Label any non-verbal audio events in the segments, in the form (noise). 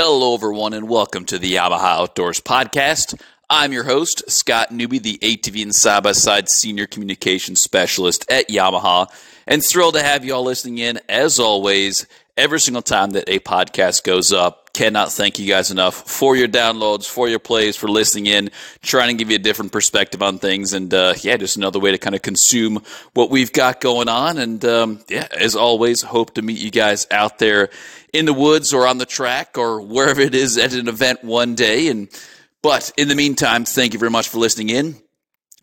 Hello, everyone, and welcome to the Yamaha Outdoors Podcast. I'm your host, Scott Newby, the ATV and side by side senior communications specialist at Yamaha, and thrilled to have you all listening in, as always, every single time that a podcast goes up cannot thank you guys enough for your downloads, for your plays, for listening in, trying to give you a different perspective on things. And uh, yeah, just another way to kind of consume what we've got going on. And um, yeah, as always, hope to meet you guys out there in the woods or on the track or wherever it is at an event one day. And but in the meantime, thank you very much for listening in.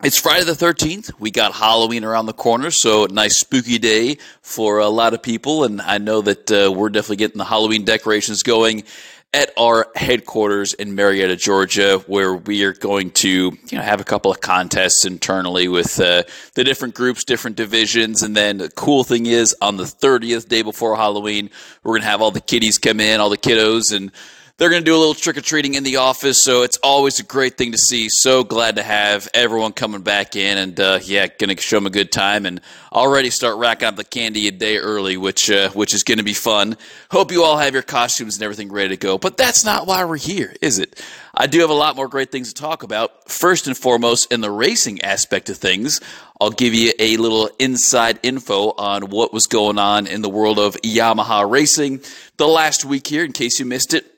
It's Friday the 13th. We got Halloween around the corner, so nice spooky day for a lot of people. And I know that uh, we're definitely getting the Halloween decorations going at our headquarters in Marietta, Georgia, where we are going to you know have a couple of contests internally with uh, the different groups, different divisions, and then the cool thing is on the 30th day before Halloween, we're gonna have all the kiddies come in, all the kiddos, and they're going to do a little trick or treating in the office, so it's always a great thing to see. So glad to have everyone coming back in, and uh, yeah, going to show them a good time, and already start racking up the candy a day early, which uh, which is going to be fun. Hope you all have your costumes and everything ready to go. But that's not why we're here, is it? I do have a lot more great things to talk about. First and foremost, in the racing aspect of things, I'll give you a little inside info on what was going on in the world of Yamaha racing the last week here, in case you missed it.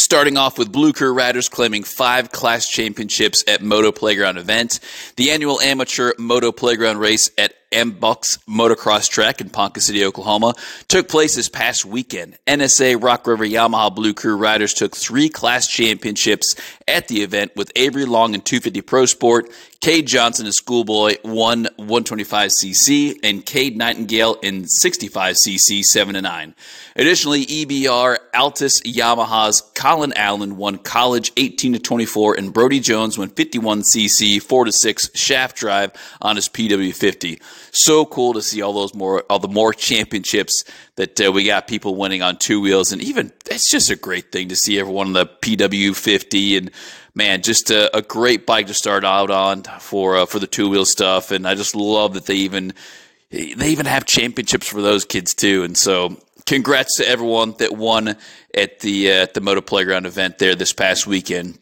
Starting off with Blue Riders claiming five class championships at Moto Playground event, the annual amateur Moto Playground race at M-Bucks Motocross Track in Ponca City, Oklahoma, took place this past weekend. NSA Rock River Yamaha Blue Crew riders took three class championships at the event with Avery Long in 250 Pro Sport, Cade Johnson in Schoolboy won 125cc, and Cade Nightingale in 65cc 7 to 9. Additionally, EBR Altus Yamaha's Colin Allen won college 18 to 24, and Brody Jones won 51cc 4 to 6 shaft drive on his PW50 so cool to see all those more all the more championships that uh, we got people winning on two wheels, and even it's just a great thing to see everyone on the PW fifty and man, just a, a, great bike to start out on for uh, for the two wheel stuff, and I just love that they even they even have championships for those kids too, and so. Congrats to everyone that won at the uh, at the Moto Playground event there this past weekend.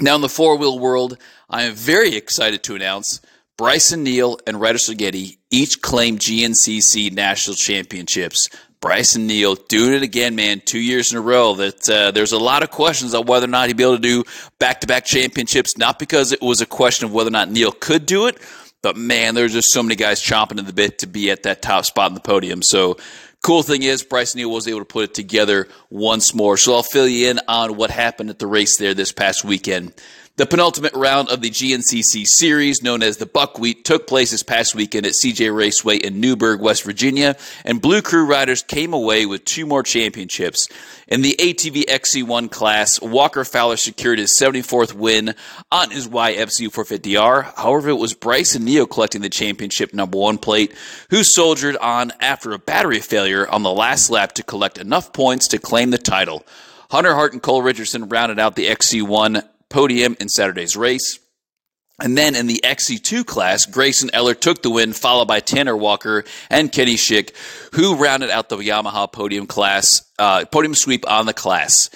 Now in the four wheel world, I am very excited to announce Brycen Neal and Ryder Sigety each claimed GNCC national championships. Brycen Neal doing it again, man, two years in a row. That uh, there's a lot of questions on whether or not he'd be able to do back-to-back championships. Not because it was a question of whether or not Neal could do it, but man, there's just so many guys chomping at the bit to be at that top spot in the podium. So cool thing is Brycen Neal was able to put it together once more. So I'll fill you in on what happened at the race there this past weekend. The penultimate round of the GNCC series, known as the Buckwheat, took place this past weekend at CJ Raceway in Newburg, West Virginia, and Blue Crew riders came away with two more championships. In the ATV XC1 class, Walker Fowler secured his 74th win on his YFZ 450R. However, it was Brycen Neal collecting the championship number one plate, who soldiered on after a battery failure on the last lap to collect enough points to claim the title. Hunter Hart and Cole Richardson rounded out the XC1 podium in Saturday's race. And then in the XC2 class, Grayson Eller took the win, followed by Tanner Walker and Kenny Schick, who rounded out the Yamaha podium class, uh, podium sweep on the class.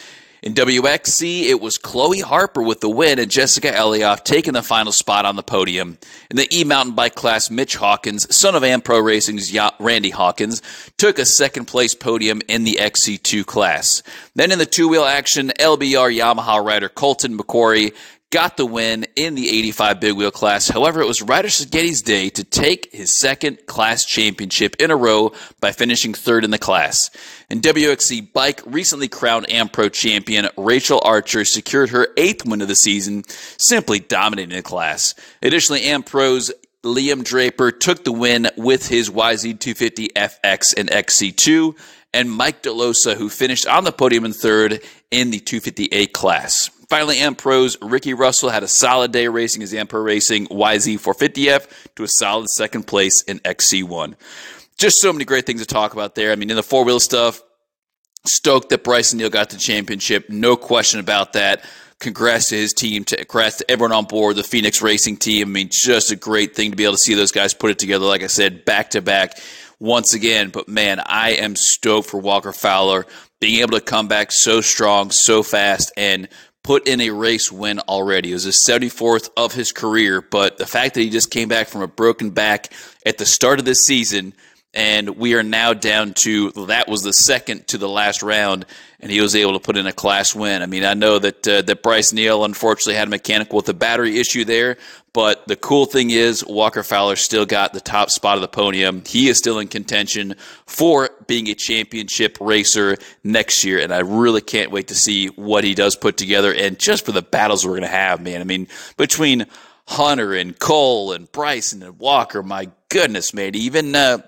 In WXC, it was Chloe Harper with the win and Jessica Elioff taking the final spot on the podium. In the E mountain bike class, Mitch Hawkins, son of AmPro Racing's Randy Hawkins, took a second place podium in the XC2 class. Then in the two wheel action, LBR Yamaha rider Colton McQuarrie got the win in the 85 big wheel class. However, it was Ryder Sigety's day to take his second class championship in a row by finishing third in the class. In WXC Bike, recently crowned AmPro champion Rachel Archer secured her eighth win of the season, simply dominating the class. Additionally, AmPro's Liam Draper took the win with his YZ250 FX and XC2, and Mike DeLosa, who finished on the podium in third in the 250A class. Finally, AmPro's, Ricky Russell had a solid day racing his AmPro Racing YZ450F to a solid second place in XC1. Just so many great things to talk about there. I mean, in the four wheel stuff, stoked that Brycen Neal got the championship. No question about that. Congrats to his team. To, congrats to everyone on board, the Phoenix Racing team. I mean, just a great thing to be able to see those guys put it together. Like I said, back to back once again. But man, I am stoked for Walker Fowler being able to come back so strong, so fast, and put in a race win already. It was his 74th of his career, but the fact that he just came back from a broken back at the start of this season – and we are now down to that was the second to the last round, and he was able to put in a class win. I mean, I know that uh, that Bryce Neal unfortunately had a mechanical with a battery issue there, but the cool thing is Walker Fowler still got the top spot of the podium. He is still in contention for being a championship racer next year, and I really can't wait to see what he does put together and just for the battles we're going to have, man. I mean, between Hunter and Cole and Brycen and Walker, my goodness, man. Even uh,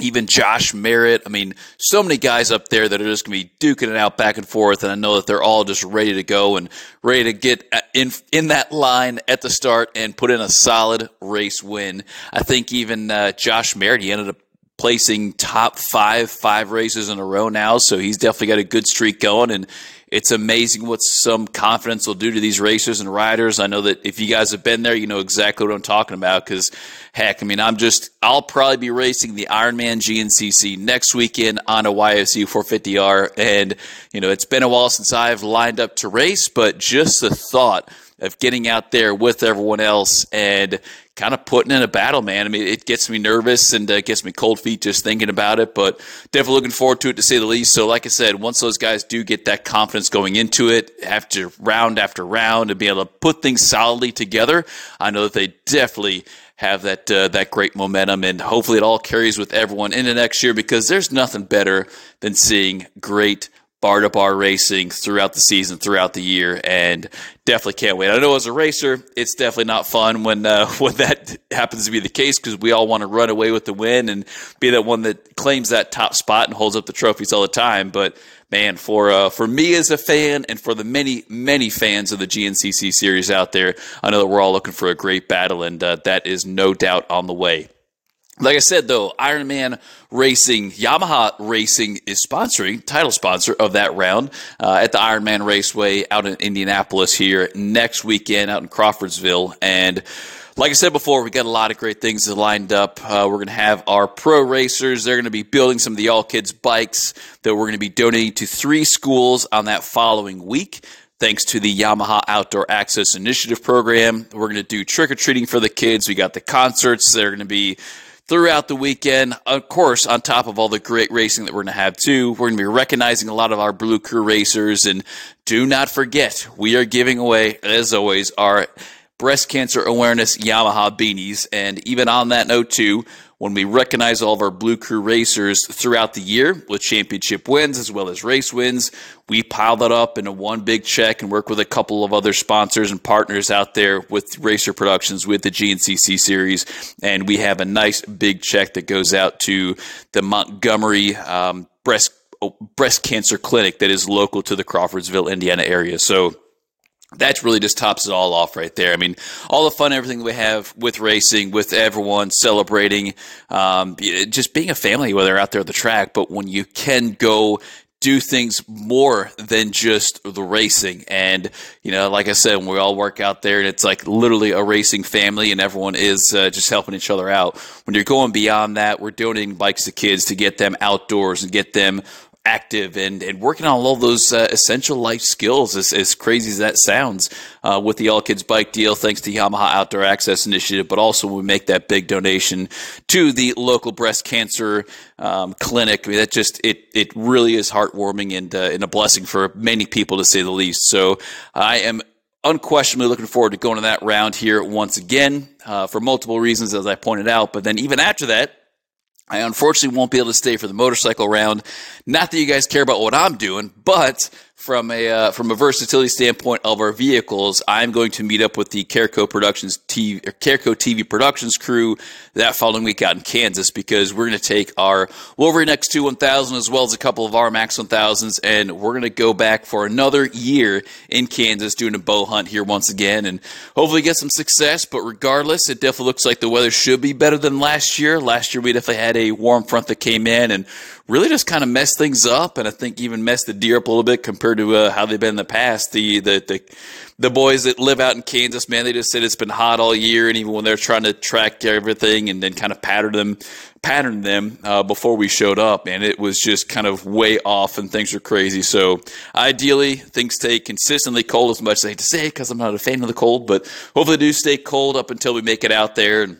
even Josh Merritt. I mean, so many guys up there that are just going to be duking it out back and forth. And I know that they're all just ready to go and ready to get in, in that line at the start and put in a solid race win. I think even uh, Josh Merritt, he ended up placing top five, five races in a row now. So he's definitely got a good streak going. And it's amazing what some confidence will do to these racers and riders. I know that if you guys have been there, you know exactly what I'm talking about. Because heck, I mean, I'm just I'll probably be racing the Ironman GNCC next weekend on a YFZ 450R, and you know it's been a while since I've lined up to race, but just the thought of getting out there with everyone else and kind of putting in a battle, man. I mean, it gets me nervous and uh, gets me cold feet just thinking about it, but definitely looking forward to it to say the least. So, like I said, once those guys do get that confidence going into it, after round after round, and be able to put things solidly together, I know that they definitely have that uh, that great momentum, and hopefully it all carries with everyone into next year because there's nothing better than seeing great bar to bar racing throughout the season, throughout the year, and definitely can't wait. I know as a racer, it's definitely not fun when uh, (laughs) when that happens to be the case because we all want to run away with the win and be that one that claims that top spot and holds up the trophies all the time. But man, for uh, for me as a fan and for the many many fans of the GNCC series out there, I know that we're all looking for a great battle, and uh, that is no doubt on the way. Like I said, though, Ironman Racing, Yamaha Racing is sponsoring, title sponsor of that round uh, at the Ironman Raceway out in Indianapolis here next weekend out in Crawfordsville. And like I said before, we got a lot of great things lined up. Uh, we're going to have our pro racers. They're going to be building some of the all kids bikes that we're going to be donating to three schools on that following week thanks to the Yamaha Outdoor Access Initiative program. We're going to do trick or treating for the kids. We got the concerts. They're going to be throughout the weekend. Of course, on top of all the great racing that we're going to have too, we're going to be recognizing a lot of our Blue Crew racers. And do not forget, we are giving away, as always, our breast cancer awareness Yamaha beanies. And even on that note too, when we recognize all of our Blue Crew racers throughout the year with championship wins as well as race wins. We pile that up into one big check and work with a couple of other sponsors and partners out there with Racer Productions with the GNCC series. And we have a nice big check that goes out to the Montgomery um, breast breast cancer clinic that is local to the Crawfordsville, Indiana area. So that really just tops it all off right there. I mean, all the fun, everything we have with racing, with everyone celebrating, um, just being a family, whether out there at the track, but when you can go do things more than just the racing. And, you know, like I said, when we all work out there and it's like literally a racing family and everyone is uh, just helping each other out. When you're going beyond that, we're donating bikes to kids to get them outdoors and get them active and, and working on all those uh, essential life skills, as, as crazy as that sounds, uh, with the All Kids Bike deal, thanks to Yamaha Outdoor Access Initiative, but also we make that big donation to the local breast cancer um, clinic. I mean, that just, it, it really is heartwarming and, uh, and a blessing for many people, to say the least. So I am unquestionably looking forward to going to that round here once again uh, for multiple reasons, as I pointed out. But then even after that, I unfortunately won't be able to stay for the motorcycle round. Not that you guys care about what I'm doing, but from a uh, from a versatility standpoint of our vehicles, I'm going to meet up with the Careco Productions TV Careco TV Productions crew that following week out in Kansas because we're going to take our Wolverine X2 1000 as well as a couple of our Max 1000s, and we're going to go back for another year in Kansas doing a bow hunt here once again, and hopefully get some success. But regardless, it definitely looks like the weather should be better than last year. Last year we definitely had a warm front that came in and really just kind of messed things up, and I think even messed the deer up a little bit compared to uh, how they've been in the past. The, the the the boys that live out in Kansas, man, they just said it's been hot all year, and even when they're trying to track everything and then kind of pattern them, pattern them uh, before we showed up, and it was just kind of way off, and things are crazy. So ideally, things stay consistently cold as much as I hate to say because I'm not a fan of the cold, but hopefully they do stay cold up until we make it out there and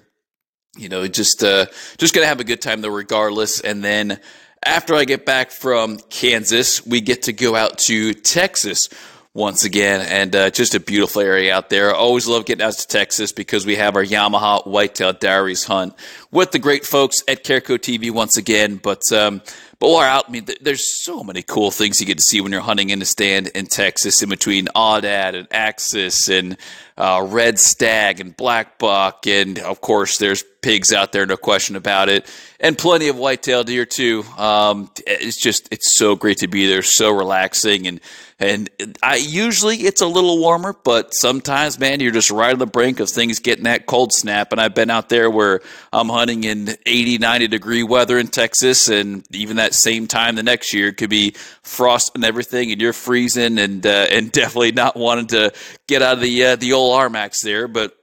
you know, just uh, just gonna have a good time though, regardless. And then after I get back from Kansas, we get to go out to Texas once again, and uh, just a beautiful area out there. I always love getting out to Texas because we have our Yamaha Whitetail Diaries hunt with the great folks at Caraco TV once again. But um, but while out, I mean, th- there's so many cool things you get to see when you're hunting in the stand in Texas, in between Aoudad and Axis and uh, Red Stag and Black Buck, and of course, there's pigs out there, no question about it, and plenty of whitetail deer too. Um, it's just it's so great to be there, so relaxing, and and I usually it's a little warmer, but sometimes, man, you're just right on the brink of things getting that cold snap. And I've been out there where I'm hunting in 80, 90 degree weather in Texas, and even that same time the next year could be frost and everything, and you're freezing and uh, and (laughs) definitely not wanting to get out of the uh, the old RMAX there, but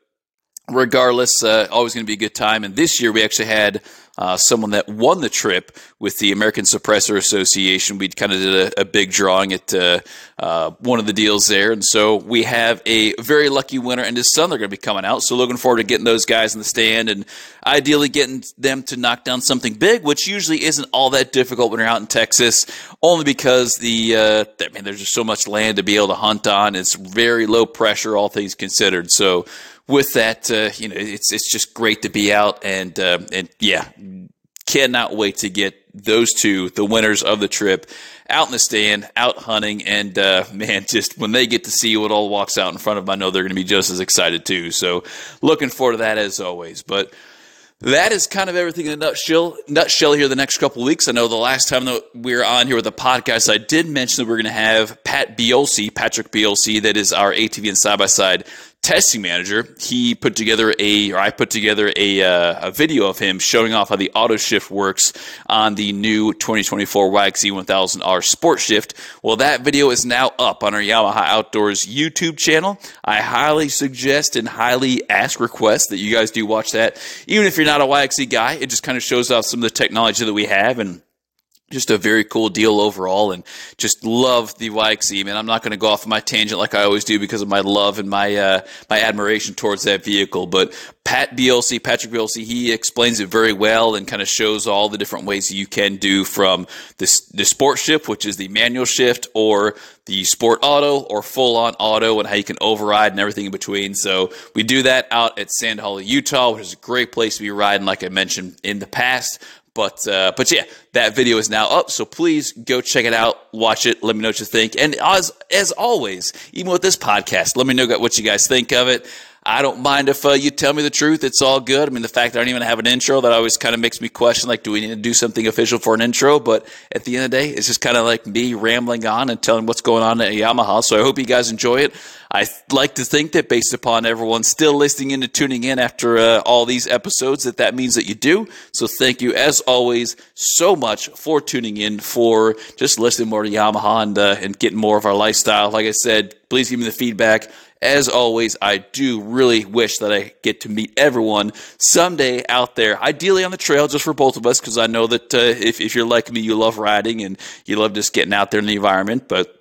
regardless, uh, always going to be a good time. And this year we actually had uh, someone that won the trip with the American Suppressor Association. We kind of did a, a, big drawing at uh, uh, one of the deals there. And so we have a very lucky winner and his son they're going to be coming out. So looking forward to getting those guys in the stand and ideally getting them to knock down something big, which usually isn't all that difficult when you're out in Texas, only because the, uh, I mean, there's just so much land to be able to hunt on. It's very low pressure, all things considered. So with that, uh, you know, it's it's just great to be out and uh, and yeah, cannot wait to get those two, the winners of the trip, out in the stand, out hunting, and uh, (laughs) man, just when they get to see what all walks out in front of them, I know they're going to be just as excited too. So looking forward to that as always, but that is kind of everything in a nutshell. Nutshell here the next couple weeks. I know the last time that we were on here with the podcast, I did mention that we're going to have Pat Biolsi, Patrick Biolsi, that is our ATV and side by side testing manager, he put together a, or I put together a, uh, a video of him showing off how the auto shift works on the new 2024 YXZ 1000R Sport Shift. Well, that video is now up on our Yamaha Outdoors YouTube channel. I highly suggest and highly ask request that you guys do watch that. Even if you're not a YXZ guy, it just kind of shows off some of the technology that we have and just a very cool deal overall and just love the YXZ man. I'm not going to go off my tangent like I always do because of my love and my uh, my admiration towards that vehicle. But Pat Biolsi, Patrick Biolsi, he explains it very well and kind of shows all the different ways you can do from this the sport shift, which is the manual shift, or the sport auto or full on auto and how you can override and everything in between. So we do that out at Sand Hollow, Utah, which is a great place to be riding, like I mentioned in the past. But uh, but yeah, that video is now up, so please go check it out, watch it, let me know what you think. And as as always, even with this podcast, let me know what you guys think of it. I don't mind if uh, you tell me the truth. It's all good. I mean, the fact that I don't even have an intro that always kind of makes me question, like, do we need to do something official for an intro? But at the end of the day, it's just kind of like me rambling on and telling what's going on at Yamaha. So I hope you guys enjoy it. I like to think that based upon everyone still listening in and tuning in after uh, all these episodes, that that means that you do. So thank you, as always, so much for tuning in, for just listening more to Yamaha and, uh, and getting more of our lifestyle. Like I said, please give me the feedback as always, I do really wish that I get to meet everyone someday out there, ideally on the trail, just for both of us, because I know that uh, if, if you're like me, you love riding and you love just getting out there in the environment. But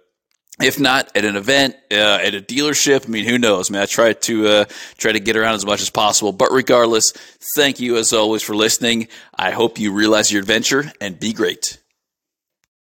if not at an event, uh, at a dealership, I mean, who knows, man? I try to uh, try to get around as much as possible. But regardless, thank you as always for listening. I hope you realize your adventure and be great.